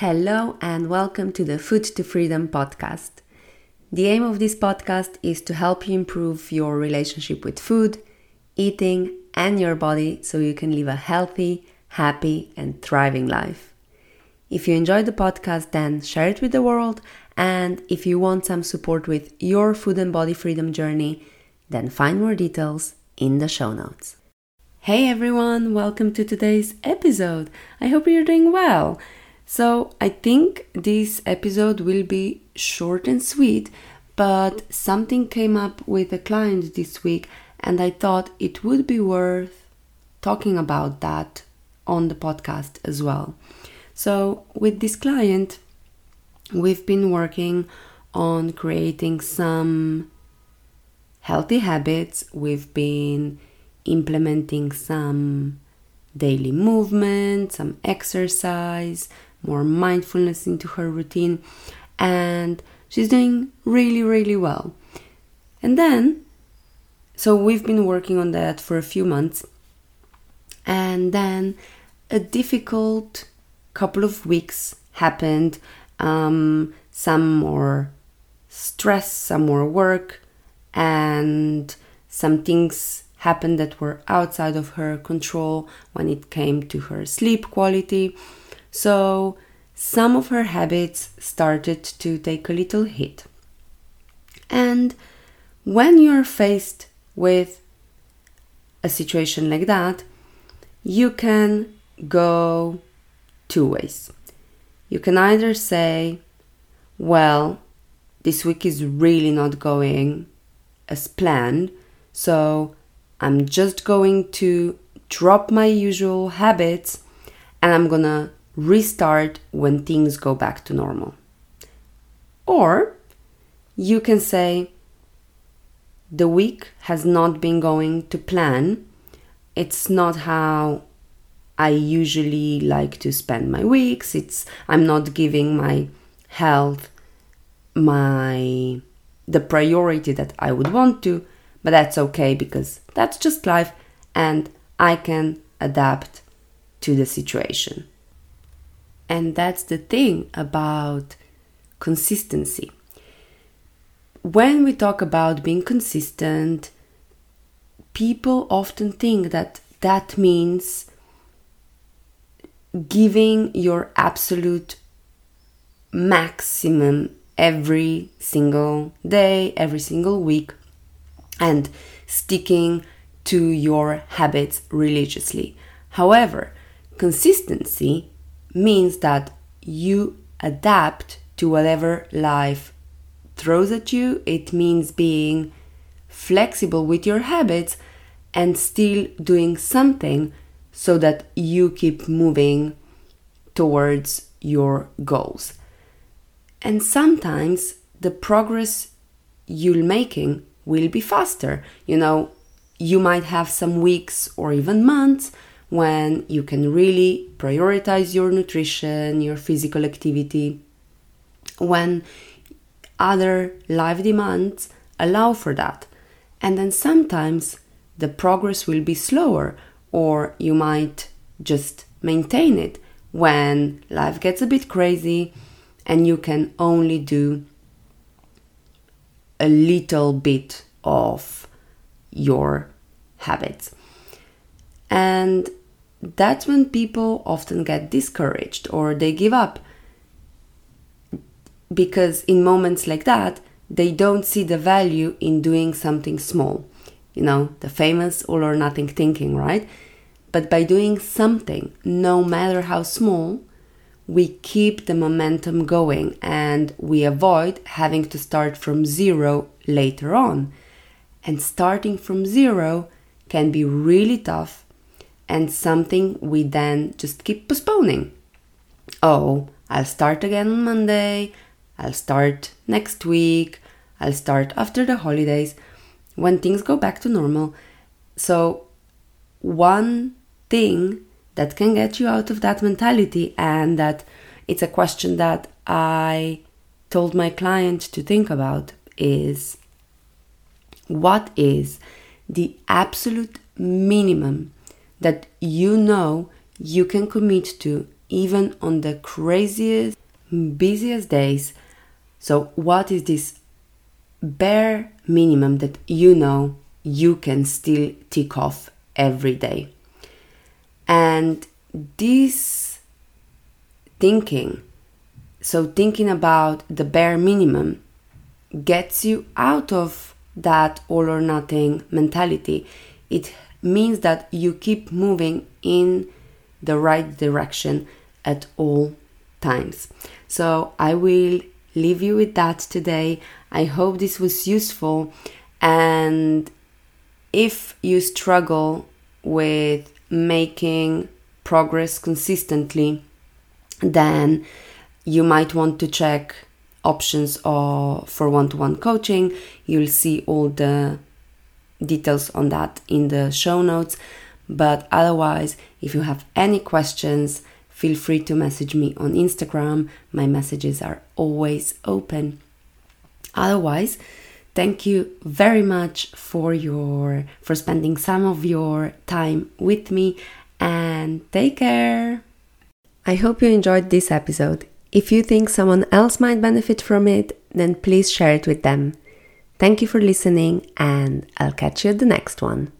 Hello and welcome to the Food to Freedom podcast. The aim of this podcast is to help you improve your relationship with food, eating, and your body so you can live a healthy, happy, and thriving life. If you enjoyed the podcast, then share it with the world. And if you want some support with your food and body freedom journey, then find more details in the show notes. Hey everyone, welcome to today's episode. I hope you're doing well. So, I think this episode will be short and sweet, but something came up with a client this week, and I thought it would be worth talking about that on the podcast as well. So, with this client, we've been working on creating some healthy habits, we've been implementing some daily movement, some exercise more mindfulness into her routine, and she's doing really, really well. And then, so we've been working on that for a few months, and then a difficult couple of weeks happened. Um, some more stress, some more work, and some things happened that were outside of her control when it came to her sleep quality. So some of her habits started to take a little hit. And when you're faced with a situation like that, you can go two ways. You can either say, well, this week is really not going as planned, so I'm just going to drop my usual habits and I'm gonna restart when things go back to normal. Or you can say, the week has not been going to plan. It's not how I usually like to spend my weeks. It's I'm not giving my health my the priority that I would want to, but that's okay because that's just life and I can adapt to the situation. And that's the thing about consistency. When we talk about being consistent, people often think that that means giving your absolute maximum every single day, every single week, and sticking to your habits religiously. However, consistency means that you adapt to whatever life throws at you. It means being flexible with your habits and still doing something so that you keep moving towards your goals. And sometimes the progress you're making will be faster. You know, you might have some weeks or even months when you can really prioritize your nutrition, your physical activity, when other life demands allow for that. And then sometimes the progress will be slower, or you might just maintain it when life gets a bit crazy and you can only do a little bit of your habits. And that's when people often get discouraged or they give up. Because in moments like that, they don't see the value in doing something small. You know, the famous all or nothing thinking, right? But by doing something, no matter how small, we keep the momentum going and we avoid having to start from zero later on. And starting from zero can be really tough and something we then just keep postponing. Oh, I'll start again on Monday, I'll start next week, I'll start after the holidays when things go back to normal. So, one thing that can get you out of that mentality, and that it's a question that I told my client to think about is what is the absolute minimum that you know you can commit to even on the craziest, busiest days. So, what is this bare minimum that you know you can still tick off every day? And this thinking, so thinking about the bare minimum, gets you out of that all or nothing mentality. It means that you keep moving in the right direction at all times. So I will leave you with that today. I hope this was useful. And if you struggle with making progress consistently, then you might want to check options or for one-to-one coaching. You'll see all the details on that in the show notes. But otherwise, if you have any questions, feel free to message me on Instagram. My messages are always open. Otherwise, thank you very much for your for spending some of your time with me and take care. I hope you enjoyed this episode. If you think someone else might benefit from it, then please share it with them. Thank you for listening, and I'll catch you at the next one.